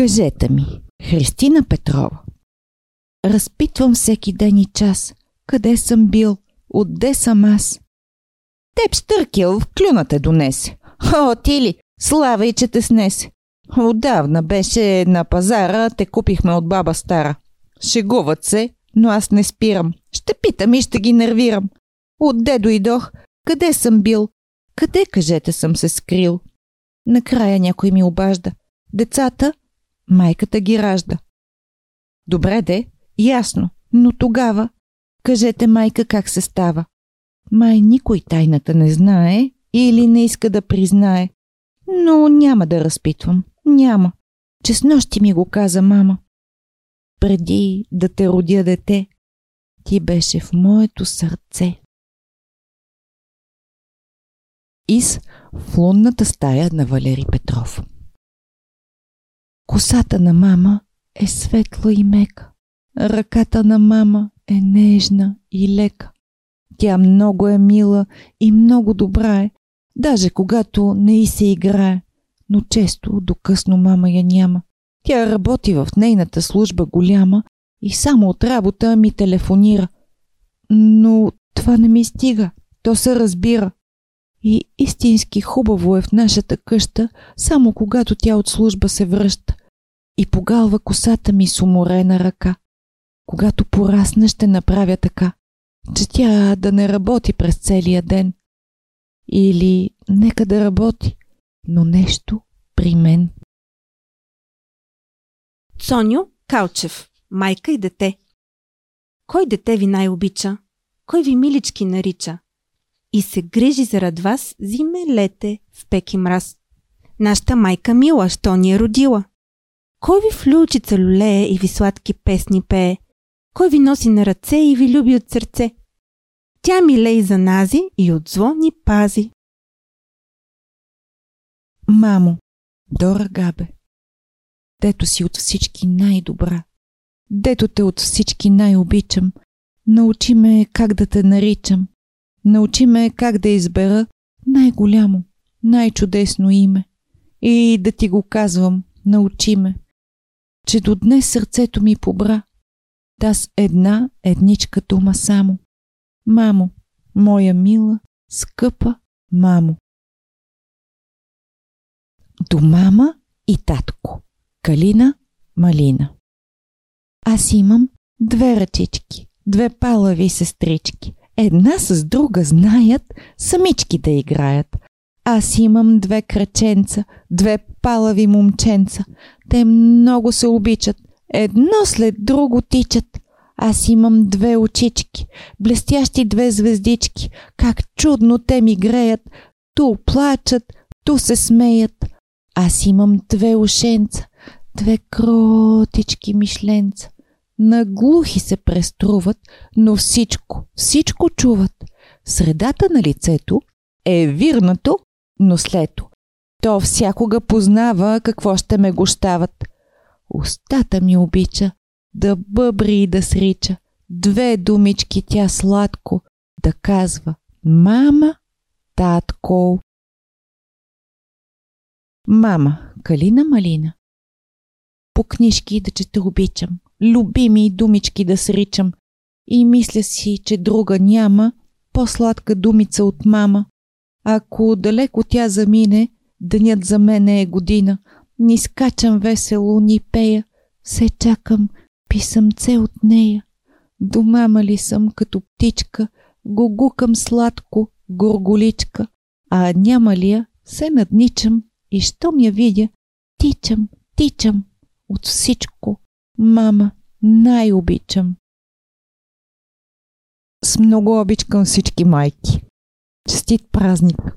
Кажете ми, Христина Петрова. Разпитвам всеки ден и час. Къде съм бил? Отде съм аз? Теб Штъркил в клюната донесе. О, ти ли? Слава и че те снесе. Отдавна беше на пазара, те купихме от баба стара. Шегуват се, но аз не спирам. Ще питам и ще ги нервирам. Отде дойдох? Къде съм бил? Къде, кажете, съм се скрил? Накрая някой ми обажда. Децата? Майката ги ражда. Добре де, ясно, но тогава кажете майка как се става. Май никой тайната не знае или не иска да признае. Но няма да разпитвам. Няма. Че с нощи ми го каза мама. Преди да те родя дете, ти беше в моето сърце. Из в лунната стая на Валери Петров. Косата на мама е светла и мека. Ръката на мама е нежна и лека. Тя много е мила и много добра е, даже когато не и се играе. Но често до късно мама я няма. Тя работи в нейната служба голяма и само от работа ми телефонира. Но това не ми стига. То се разбира. И истински хубаво е в нашата къща, само когато тя от служба се връща и погалва косата ми с уморена ръка. Когато порасна, ще направя така, че тя да не работи през целия ден. Или нека да работи, но нещо при мен. Цоню Калчев, майка и дете. Кой дете ви най-обича? Кой ви милички нарича? И се грижи зарад вас зиме, лете, в пек и мраз. Нашата майка мила, що ни е родила. Кой ви в люлчица и ви сладки песни пее? Кой ви носи на ръце и ви люби от сърце? Тя милей за нази и от зло ни пази. Мамо, Дора Габе, дето си от всички най-добра, дето те от всички най-обичам, научи ме как да те наричам, научи ме как да избера най-голямо, най-чудесно име и да ти го казвам, научи ме, че до днес сърцето ми побра, да с една едничка дума само. Мамо, моя мила, скъпа мамо. До мама и татко. Калина, малина. Аз имам две ръчички, две палави сестрички. Една с друга знаят самички да играят. Аз имам две краченца, две палави момченца. Те много се обичат. Едно след друго тичат. Аз имам две очички, блестящи две звездички. Как чудно те ми греят. Ту плачат, ту се смеят. Аз имам две ушенца, две кротички мишленца. Наглухи се преструват, но всичко, всичко чуват. Средата на лицето е вирнато, но слето. То всякога познава какво ще ме гощават. Устата ми обича да бъбри и да срича. Две думички тя сладко да казва «Мама, татко». Мама, Калина Малина. По книжки да чета обичам, любими думички да сричам и мисля си, че друга няма по-сладка думица от мама. Ако далеко тя замине, денят за мен е година. Ни скачам весело, ни пея, все чакам писъмце от нея. До ли съм като птичка, гугукам сладко, горголичка, а няма ли я, се надничам и щом я видя, тичам, тичам от всичко. Мама, най-обичам. С много обич към всички майки. Честит празник!